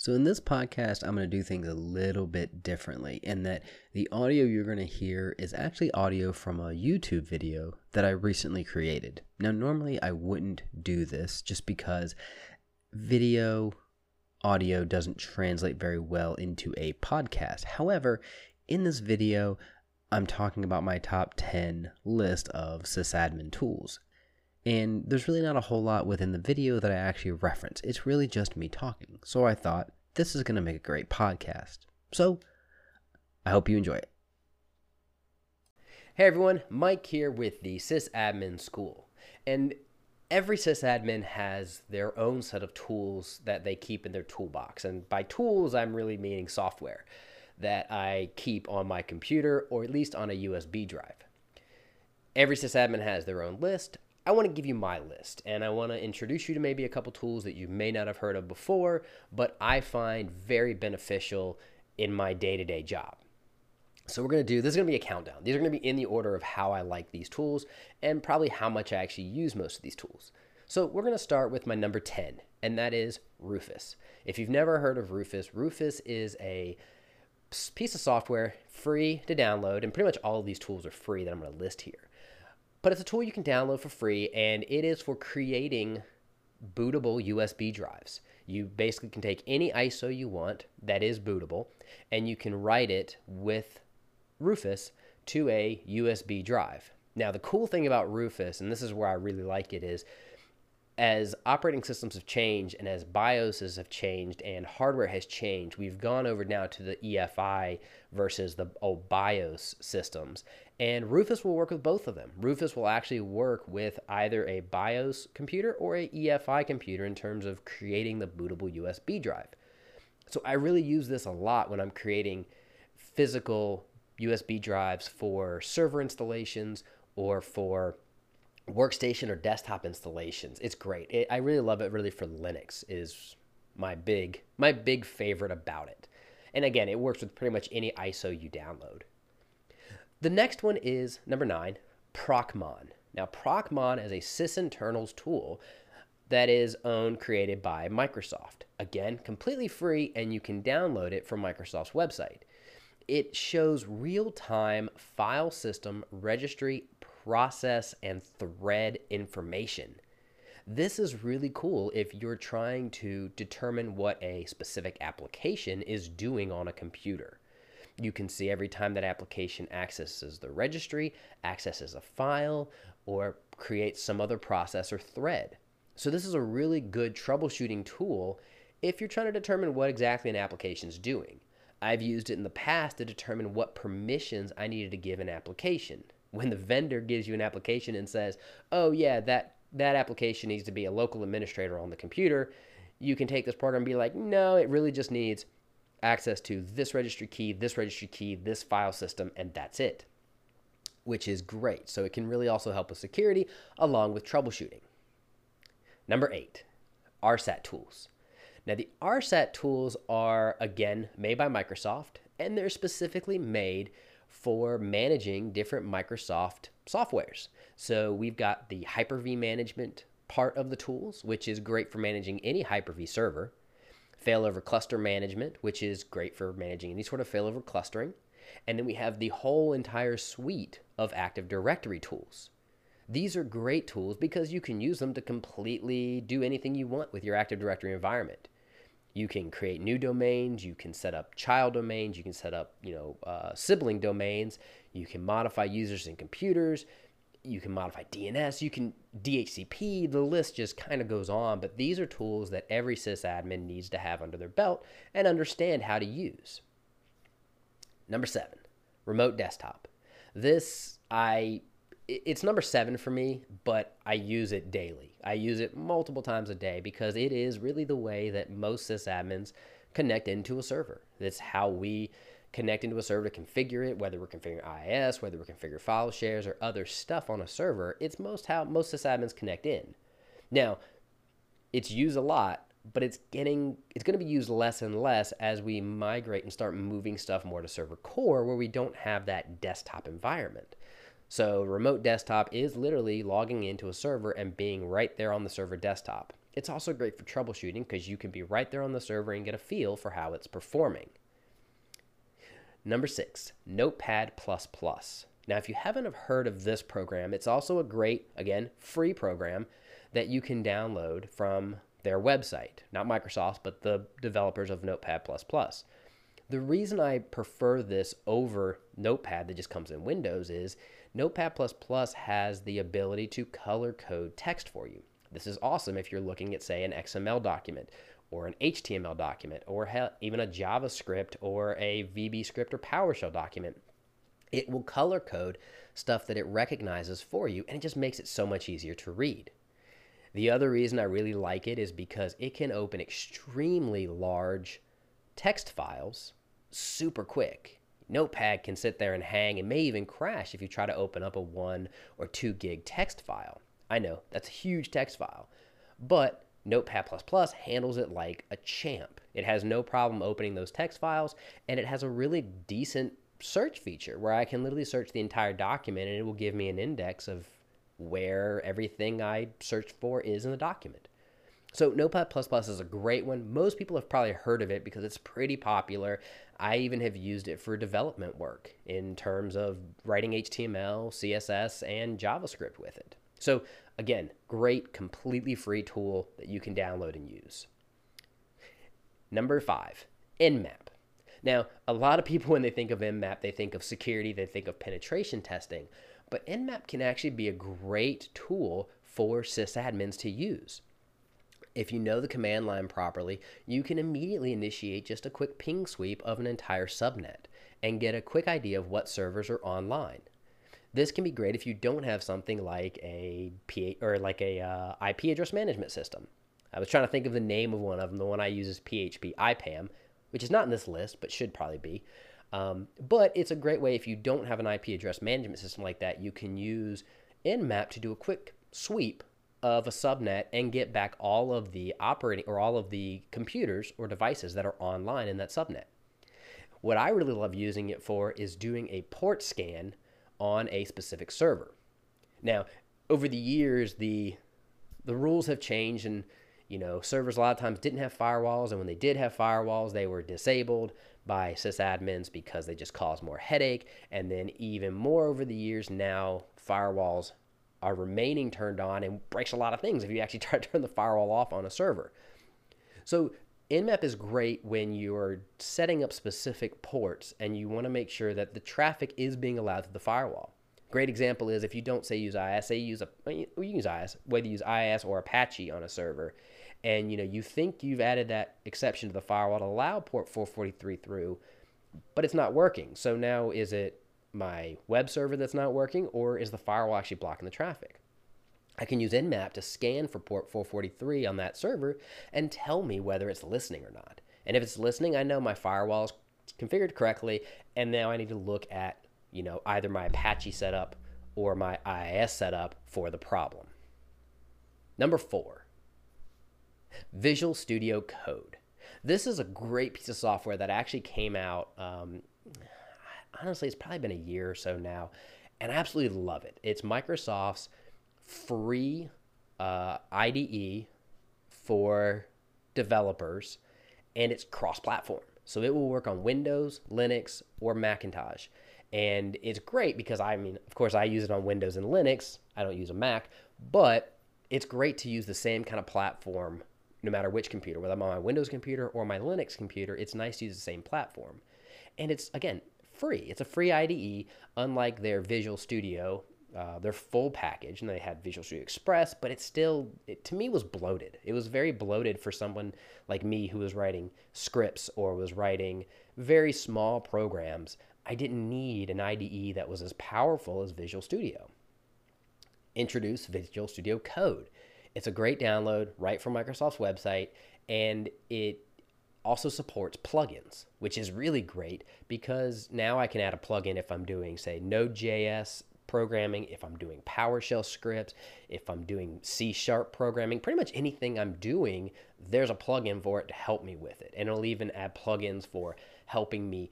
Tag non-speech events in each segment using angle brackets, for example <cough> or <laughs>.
So, in this podcast, I'm going to do things a little bit differently in that the audio you're going to hear is actually audio from a YouTube video that I recently created. Now, normally I wouldn't do this just because video audio doesn't translate very well into a podcast. However, in this video, I'm talking about my top 10 list of sysadmin tools. And there's really not a whole lot within the video that I actually reference. It's really just me talking. So I thought this is going to make a great podcast. So I hope you enjoy it. Hey everyone, Mike here with the Sysadmin School. And every sysadmin has their own set of tools that they keep in their toolbox. And by tools, I'm really meaning software that I keep on my computer or at least on a USB drive. Every sysadmin has their own list. I want to give you my list and I want to introduce you to maybe a couple tools that you may not have heard of before, but I find very beneficial in my day to day job. So we're going to do this is going to be a countdown. These are going to be in the order of how I like these tools and probably how much I actually use most of these tools. So we're going to start with my number 10, and that is Rufus. If you've never heard of Rufus, Rufus is a piece of software free to download, and pretty much all of these tools are free that I'm going to list here. But it's a tool you can download for free, and it is for creating bootable USB drives. You basically can take any ISO you want that is bootable, and you can write it with Rufus to a USB drive. Now, the cool thing about Rufus, and this is where I really like it, is as operating systems have changed and as BIOSes have changed and hardware has changed, we've gone over now to the EFI versus the old BIOS systems. And Rufus will work with both of them. Rufus will actually work with either a BIOS computer or a EFI computer in terms of creating the bootable USB drive. So I really use this a lot when I'm creating physical USB drives for server installations or for workstation or desktop installations. It's great. It, I really love it. Really for Linux is my big my big favorite about it. And again, it works with pretty much any ISO you download. The next one is number nine, Procmon. Now, Procmon is a sysinternals tool that is owned created by Microsoft. Again, completely free, and you can download it from Microsoft's website. It shows real time file system registry process and thread information. This is really cool if you're trying to determine what a specific application is doing on a computer. You can see every time that application accesses the registry, accesses a file, or creates some other process or thread. So, this is a really good troubleshooting tool if you're trying to determine what exactly an application is doing. I've used it in the past to determine what permissions I needed to give an application when the vendor gives you an application and says, "Oh yeah, that that application needs to be a local administrator on the computer," you can take this program and be like, "No, it really just needs access to this registry key, this registry key, this file system, and that's it." Which is great. So it can really also help with security along with troubleshooting. Number 8, RSAT tools. Now, the RSAT tools are, again, made by Microsoft, and they're specifically made for managing different Microsoft softwares. So we've got the Hyper-V management part of the tools, which is great for managing any Hyper-V server. Failover cluster management, which is great for managing any sort of failover clustering. And then we have the whole entire suite of Active Directory tools. These are great tools because you can use them to completely do anything you want with your Active Directory environment. You can create new domains. You can set up child domains. You can set up, you know, uh, sibling domains. You can modify users and computers. You can modify DNS. You can DHCP. The list just kind of goes on. But these are tools that every sysadmin needs to have under their belt and understand how to use. Number seven, remote desktop. This I it's number seven for me, but I use it daily. I use it multiple times a day because it is really the way that most sysadmins connect into a server. That's how we connect into a server to configure it, whether we're configuring IIS, whether we're configuring file shares or other stuff on a server. It's most how most sysadmins connect in. Now, it's used a lot, but it's getting it's going to be used less and less as we migrate and start moving stuff more to server core where we don't have that desktop environment. So remote desktop is literally logging into a server and being right there on the server desktop. It's also great for troubleshooting because you can be right there on the server and get a feel for how it's performing. Number six, Notepad. Now, if you haven't heard of this program, it's also a great, again, free program that you can download from their website. Not Microsoft, but the developers of Notepad. The reason I prefer this over Notepad that just comes in Windows is Notepad has the ability to color code text for you. This is awesome if you're looking at, say, an XML document or an HTML document or even a JavaScript or a VB script or PowerShell document. It will color code stuff that it recognizes for you, and it just makes it so much easier to read. The other reason I really like it is because it can open extremely large text files super quick. Notepad can sit there and hang and may even crash if you try to open up a one or two gig text file. I know that's a huge text file, but Notepad handles it like a champ. It has no problem opening those text files, and it has a really decent search feature where I can literally search the entire document and it will give me an index of where everything I searched for is in the document. So Notepad++ is a great one. Most people have probably heard of it because it's pretty popular. I even have used it for development work in terms of writing HTML, CSS, and JavaScript with it. So again, great, completely free tool that you can download and use. Number five, Nmap. Now, a lot of people, when they think of Nmap, they think of security, they think of penetration testing, but Nmap can actually be a great tool for sysadmins to use. If you know the command line properly, you can immediately initiate just a quick ping sweep of an entire subnet and get a quick idea of what servers are online. This can be great if you don't have something like a P or like a uh, IP address management system. I was trying to think of the name of one of them. The one I use is PHP IPAM, which is not in this list, but should probably be. Um, but it's a great way if you don't have an IP address management system like that, you can use Nmap to do a quick sweep of a subnet and get back all of the operating or all of the computers or devices that are online in that subnet. What I really love using it for is doing a port scan on a specific server. Now, over the years, the the rules have changed and you know, servers a lot of times didn't have firewalls, and when they did have firewalls, they were disabled by sysadmins because they just caused more headache. And then, even more over the years, now firewalls are remaining turned on and breaks a lot of things if you actually <laughs> try to turn the firewall off on a server. So Nmap is great when you're setting up specific ports and you want to make sure that the traffic is being allowed to the firewall. Great example is if you don't say use IIS, say use a you use IIS, whether you use IIS or Apache on a server, and you know you think you've added that exception to the firewall to allow port 443 through, but it's not working. So now is it my web server that's not working, or is the firewall actually blocking the traffic? I can use Nmap to scan for port 443 on that server and tell me whether it's listening or not. And if it's listening, I know my firewall is configured correctly, and now I need to look at you know either my Apache setup or my IIS setup for the problem. Number four, Visual Studio Code. This is a great piece of software that actually came out um, honestly, it's probably been a year or so now, and I absolutely love it. It's Microsoft's free uh, IDE for developers, and it's cross platform. So it will work on Windows, Linux, or Macintosh. And it's great because I mean, of course, I use it on Windows and Linux. I don't use a Mac, but it's great to use the same kind of platform no matter which computer, whether I'm on my Windows computer or my Linux computer. It's nice to use the same platform. And it's, again, free. It's a free IDE, unlike their Visual Studio, uh, their full package, and they had Visual Studio Express, but it still, it, to me, was bloated. It was very bloated for someone like me who was writing scripts or was writing very small programs. I didn't need an IDE that was as powerful as Visual Studio. Introduce Visual Studio Code. It's a great download right from Microsoft's website, and it also supports plugins, which is really great because now I can add a plugin if I'm doing, say, Node.js programming, if I'm doing PowerShell scripts, if I'm doing C sharp programming, pretty much anything I'm doing, there's a plugin for it to help me with it. And it'll even add plugins for helping me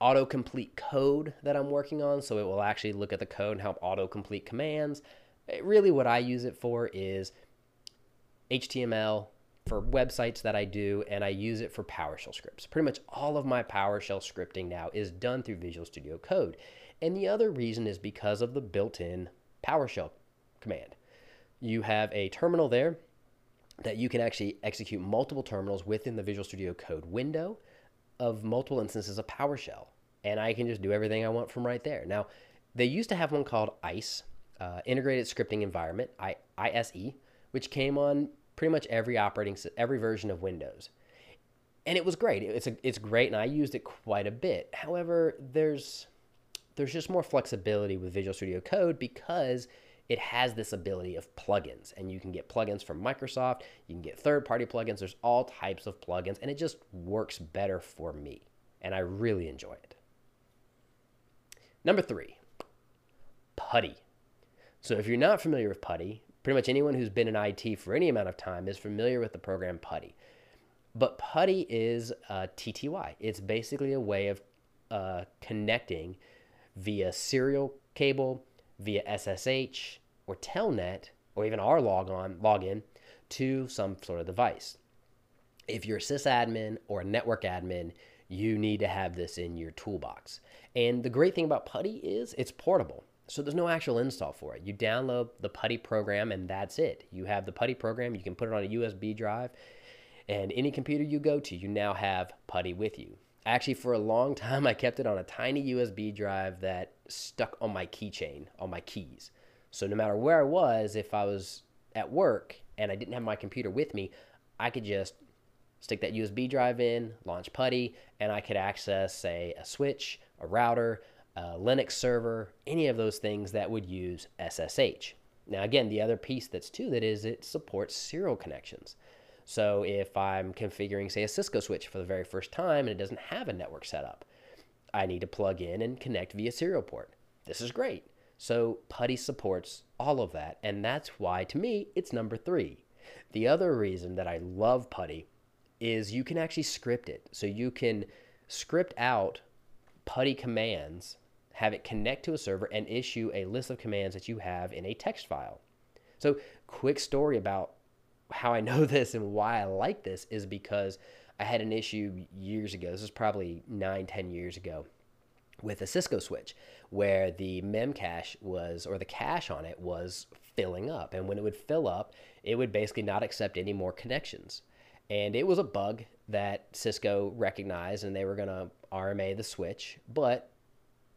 autocomplete code that I'm working on. So it will actually look at the code and help autocomplete commands. It really, what I use it for is HTML for websites that I do, and I use it for PowerShell scripts. Pretty much all of my PowerShell scripting now is done through Visual Studio Code. And the other reason is because of the built in PowerShell command. You have a terminal there that you can actually execute multiple terminals within the Visual Studio Code window of multiple instances of PowerShell. And I can just do everything I want from right there. Now, they used to have one called ICE, uh, Integrated Scripting Environment, I, ISE, which came on pretty much every operating every version of Windows. And it was great. It's a, it's great and I used it quite a bit. However, there's there's just more flexibility with Visual Studio Code because it has this ability of plugins and you can get plugins from Microsoft, you can get third-party plugins, there's all types of plugins and it just works better for me and I really enjoy it. Number 3, Putty. So if you're not familiar with Putty, pretty much anyone who's been in IT for any amount of time is familiar with the program Putty. But Putty is uh, TTY. It's basically a way of uh, connecting via serial cable, via SSH or Telnet, or even our logon login to some sort of device. If you're a sysadmin or a network admin, you need to have this in your toolbox. And the great thing about Putty is it's portable. So there's no actual install for it. You download the Putty program and that's it. You have the Putty program, you can put it on a USB drive, and any computer you go to, you now have Putty with you. Actually, for a long <laughs> time, I kept it on a tiny USB drive that stuck on my keychain, on my keys. So no matter where I was, if I was at work and I didn't have my computer with me, I could just stick that USB drive in, launch Putty, and I could access, say, a switch, a router, a Linux server, any of those things that would use SSH. Now, again, the other piece that's to that is it supports serial connections. So if I'm configuring, say, a Cisco switch for the very first time and it doesn't have a network setup, I need to plug in and connect via serial port. This is great. So Putty supports all of that, and that's why, to me, it's number three. The other reason that I love Putty is you can actually script it. So you can script out Putty commands have it connect to a server and issue a list of commands that you have in a text file. So, quick story about how I <laughs> know this and why I like this is because I had an issue years ago. This is probably nine, ten years ago with a Cisco switch where the mem cache was, or the cache on it was filling up. And when it would fill up, it would basically not accept any more connections. And it was a bug that Cisco recognized and they were going to RMA the switch. But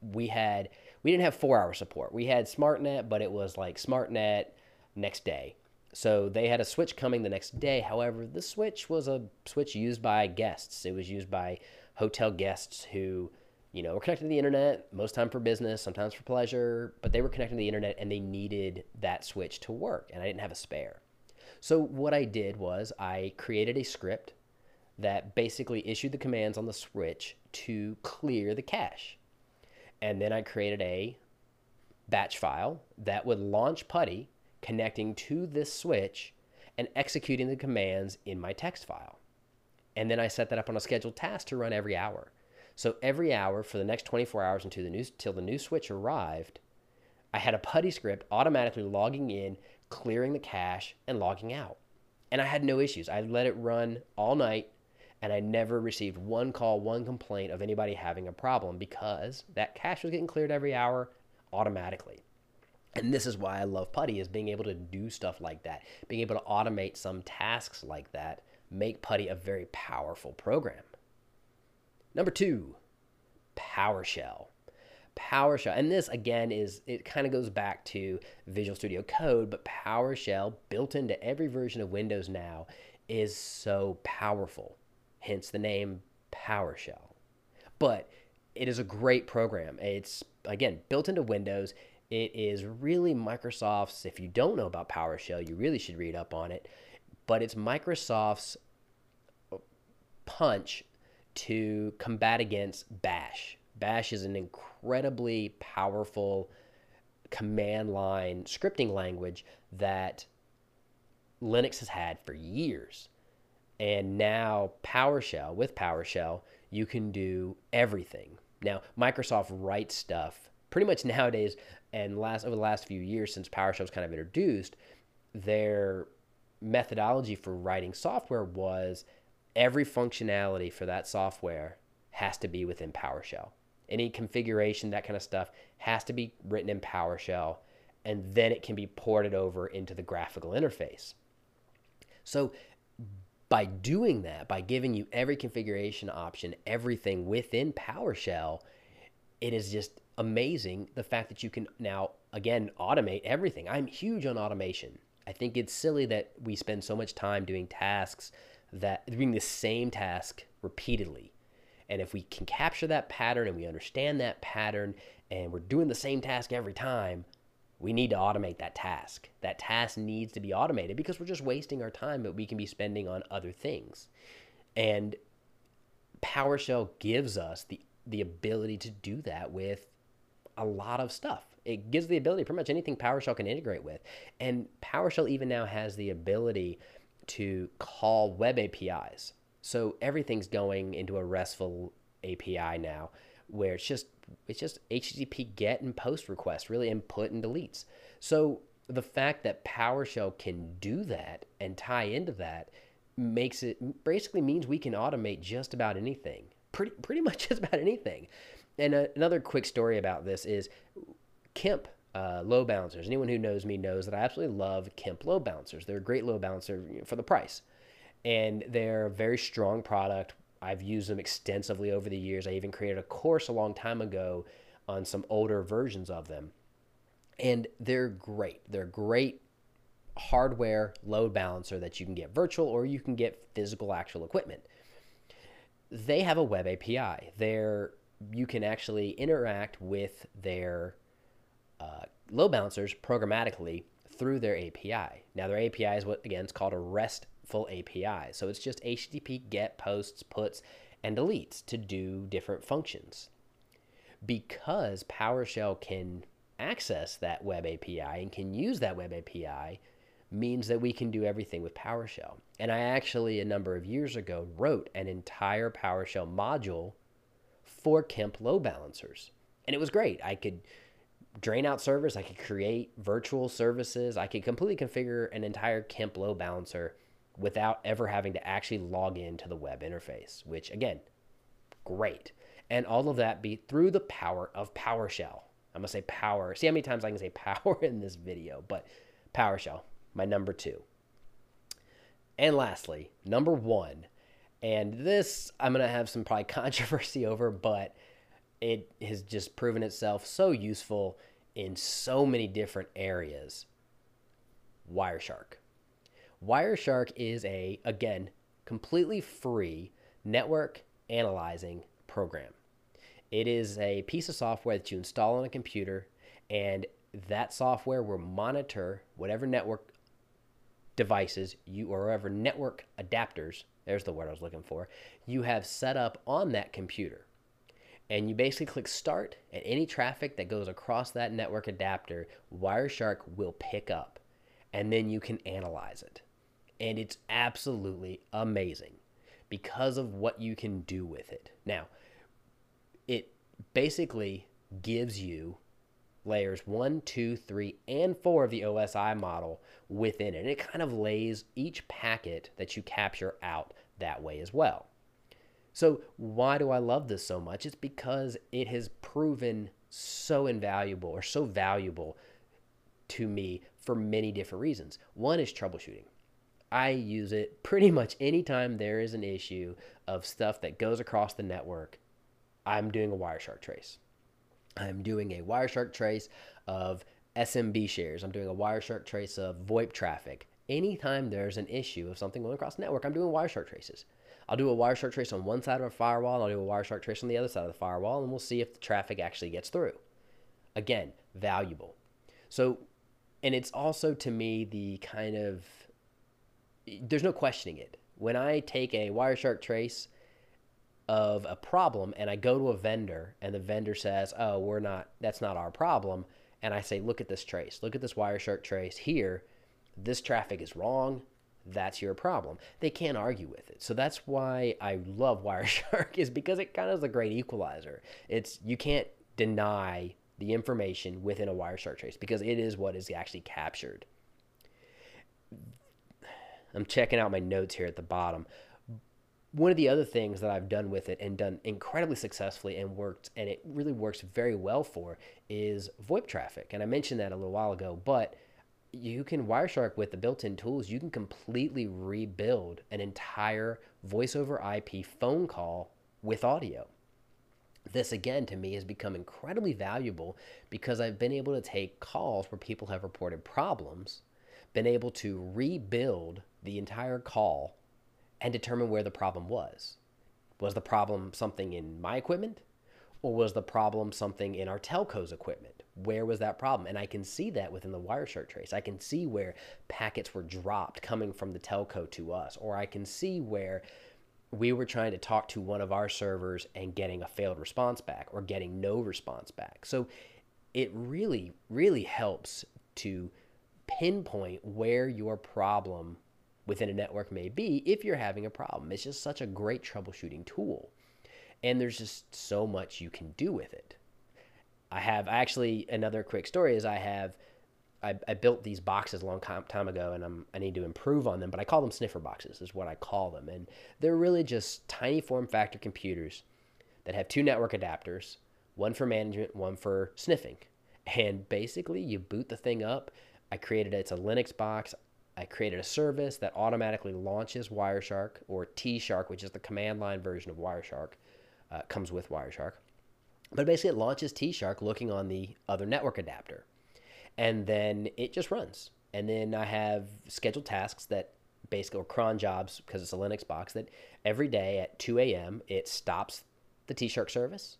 we had we didn't have four hour support. We had SmartNet, but it was like SmartNet next day. So they had a switch coming the next day. However, the switch was a switch used by guests. It was used by hotel guests who, you know, were connected to the internet, most time for business, sometimes for pleasure, but they were connected to the internet and they needed that switch to work, and I didn't have a spare. So what I did was I created a script that basically issued the commands on the switch to clear the cache. And then I created a batch file that would launch Putty connecting to this switch and executing the commands in my text file. And then I set that up on a scheduled task to run every hour. So every hour for the next 24 hours until the new, till the new switch arrived, I had a putty script automatically logging in, clearing the cache, and logging out. And I had no issues. I let it run all night and I never received one call, one complaint of anybody having a problem because that cache was getting cleared every hour automatically. And this is why I love Putty is being able to do stuff like that, being able to automate some tasks like that, make Putty a very powerful program. Number two, PowerShell. PowerShell, and this again is it kind of goes back to Visual Studio Code, but PowerShell built into every version of Windows now is so powerful hence the name PowerShell. But it is a great program. It's, again, built into Windows. It is really Microsoft's, if you don't know about PowerShell, you really should read up on it. But it's Microsoft's punch to combat against Bash. Bash is an incredibly powerful command line scripting language that Linux has had for years. And now PowerShell, with PowerShell, you can do everything. Now, Microsoft writes stuff pretty much nowadays and last over the last few years since PowerShell was kind of introduced, their methodology for writing software was every functionality for that software has to be within PowerShell. Any configuration, that kind of stuff, has to be written in PowerShell, and then it can be ported over into the graphical interface. So, by doing that, by giving you every configuration option, everything within PowerShell, it is just amazing the fact that you can now, again, automate everything. I'm huge on automation. I think it's silly that we spend so much time doing tasks that doing the same task repeatedly. And if we can capture that pattern and we understand that pattern and we're doing the same task every time, we need to automate that task. That task needs to be automated because we're just wasting our time that we can be spending on other things. And PowerShell gives us the the ability to do that with a lot of stuff. It gives the ability pretty much anything PowerShell can integrate with. And PowerShell even now has the ability to call web APIs. So everything's going into a RESTful API now where it's just it's just HTTP get and post requests, really input and deletes. So the fact that PowerShell can do that and tie into that makes it basically means we can automate just about anything. Pretty pretty <laughs> much just about anything. And uh, another quick story about this is Kemp uh, balancers. Anyone who knows me knows that I absolutely love Kemp load balancers. They're a great load balancer for the price, and they're a very strong product. I've used them extensively over the years. I even created a course a long time ago on some older versions of them, and they're great. They're great hardware load balancer that you can get virtual or you can get physical actual equipment. They have a web API. They're you can actually interact with their uh, load balancers programmatically through their API. Now, their API is what, again, it's called a API. So it's just HTTP get, posts, puts, and deletes to do different functions. Because PowerShell can access that web API and can use that web API, means that we can do everything with PowerShell. And I actually, a number of years ago, wrote an entire PowerShell module for Kemp load balancers. And it was great. I could drain out servers, I could create virtual services, I could completely configure an entire Kemp load balancer without ever having to actually log into the web interface, which again, great. And all of that be through the power of PowerShell. I'm gonna say power. See how many times I can say <laughs> power in this video, but PowerShell, my number two. And lastly, number one, and this I'm gonna have some probably <laughs> controversy over, but it has just proven itself so useful in so many different areas. Wireshark. Wireshark is a, again, completely free network analyzing program. It is a piece of software that you install on a computer, and that software will monitor whatever network devices you or whatever network adapters, there's the word I was looking for, you have set up on that computer and you basically click start and any traffic that goes across that network adapter wireshark will pick up and then you can analyze it and it's absolutely amazing because of what you can do with it now it basically gives you layers one, two, three, and four of the OSI model within it. And it kind of lays each packet that you capture out that way as well. So, why do I love this so much? It's because it has proven so invaluable or so valuable to me for many different reasons. One is troubleshooting. I use it pretty much anytime there is an issue of stuff that goes across the network. I'm doing a Wireshark trace. I'm doing a Wireshark trace of SMB shares. I'm doing a Wireshark trace of VoIP traffic. Anytime there's an issue of something going across the network, I'm doing Wireshark traces. I'll do a Wireshark trace on one side of a firewall, and I'll do a Wireshark trace on the other side of the firewall, and we'll see if the traffic actually gets through. Again, valuable. So, and it's also to me the kind of, there's no questioning it. When I take a Wireshark trace of a problem and I go to a vendor and the vendor says, oh, we're not, that's not our problem. And I say, look at this trace, look at this Wireshark trace here. This traffic is wrong that's your problem. They can't argue with it. So that's why I love <laughs> Wireshark is because it kind of is a great equalizer. It's you can't deny the information within a Wireshark trace because it is what is actually captured. I'm checking out my notes here at the bottom. One of the other things that I've done with it and done incredibly successfully and worked, and it really works very well for, is VoIP traffic. And I mentioned that a little while ago, but you can Wireshark with the built-in tools, you can completely rebuild an entire voice over IP phone call with audio. This again to me has become incredibly valuable because I've been able to take calls where people have reported problems, been able to rebuild the entire call and determine where the problem was. Was the problem something in my equipment? Or was the problem something in our telco's equipment? Where was that problem? And I can see that within the Wireshark trace. I can see where packets were dropped coming from the telco to us, or I can see where we were trying to talk to one of our servers and getting a failed response back or getting no response back. So it really, really helps to pinpoint where your problem within a network may be if you're having a problem. It's just such a great troubleshooting tool and there's just so much you can do with it. I have actually another quick story is I have I, I built these boxes a long time ago and I'm, I need to improve on them, but I call them sniffer boxes is what I call them. And they're really just tiny form factor computers that have two network adapters, one for management, one for sniffing. And basically you boot the thing up. I created. It's a Linux box. I created a service that automatically launches Wireshark or T-Shark, which is the command line version of Wireshark uh, comes with Wireshark. But basically, it launches T-Shark looking on the other network adapter. And then it just runs. And then I have scheduled tasks that basically, or cron jobs, because it's a Linux box, that every day at 2 a.m., it stops the T-Shark service.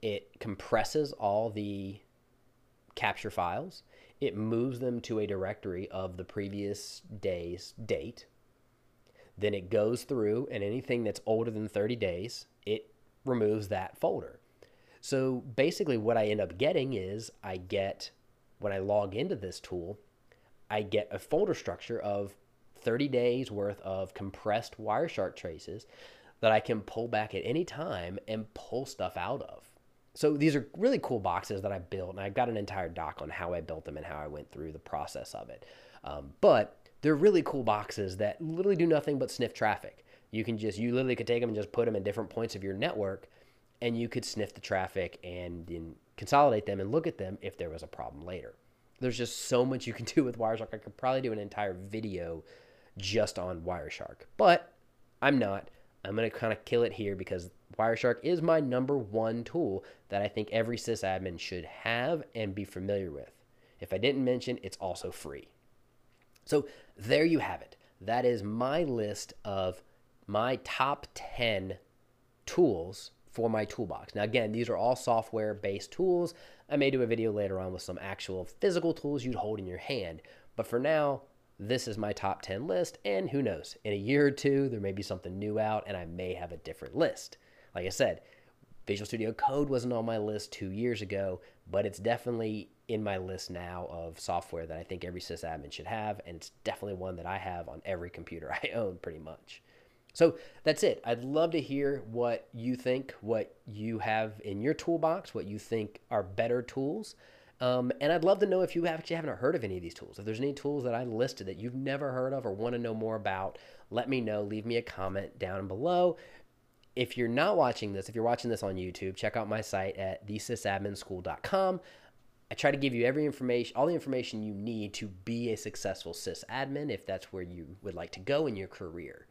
It compresses all the capture files. It moves them to a directory of the previous day's date. Then it goes through, and anything that's older than 30 days, it removes that folder. So basically, what I end up getting is I get, when I log into this tool, I get a folder structure of 30 days worth of compressed Wireshark traces that I can pull back at any time and pull stuff out of. So these are really cool boxes that I built, and I've got an entire doc on how I built them and how I went through the process of it. Um, but they're really cool boxes that literally do nothing but sniff traffic. You can just, you literally could take them and just put them in different points of your network and you could sniff the traffic and then consolidate them and look at them if there was a problem later. There's just so much you can <laughs> do with Wireshark. I could probably do an entire video just on Wireshark, but I'm not. I'm going to kind of kill it here because Wireshark is my number one tool that I think every sysadmin should have and be familiar with. If I didn't mention, it's also free. So there you have it. That is my list of my top 10 tools for my toolbox. Now, again, these are all software based tools. I may do a video later on with some actual physical tools you'd hold in your hand. But for now, this is my top 10 list. And who knows, in a year or two, there may be something new out and I may have a different list. Like I said, Visual Studio Code wasn't on my list two years ago, but it's definitely in my list now of software that I think every sysadmin should have. And it's definitely one that I have on every computer <laughs> I own pretty much. So that's it. I'd love to hear what you think, what you have in your toolbox, what you think are better tools. Um, and I'd love to know if you actually haven't heard of any of these tools. If there's any tools that I listed that you've never heard of or want to know more about, let me know. Leave me a comment down below. If you're not watching this, if you're watching this on YouTube, check out my site at thesysadminschool.com. I try to give you every information, all the information you need to be a successful sysadmin if that's where you would like to go in your career.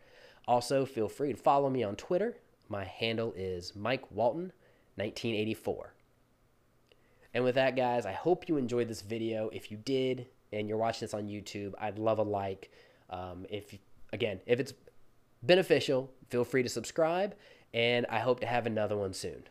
Also, feel free to follow me on Twitter. My handle is Mike Walton, 1984. And with that, guys, I hope you enjoyed this video. If you did, and you're watching this on YouTube, I'd love a like. Um, if again, if it's beneficial, feel free to subscribe, and I hope to have another one soon.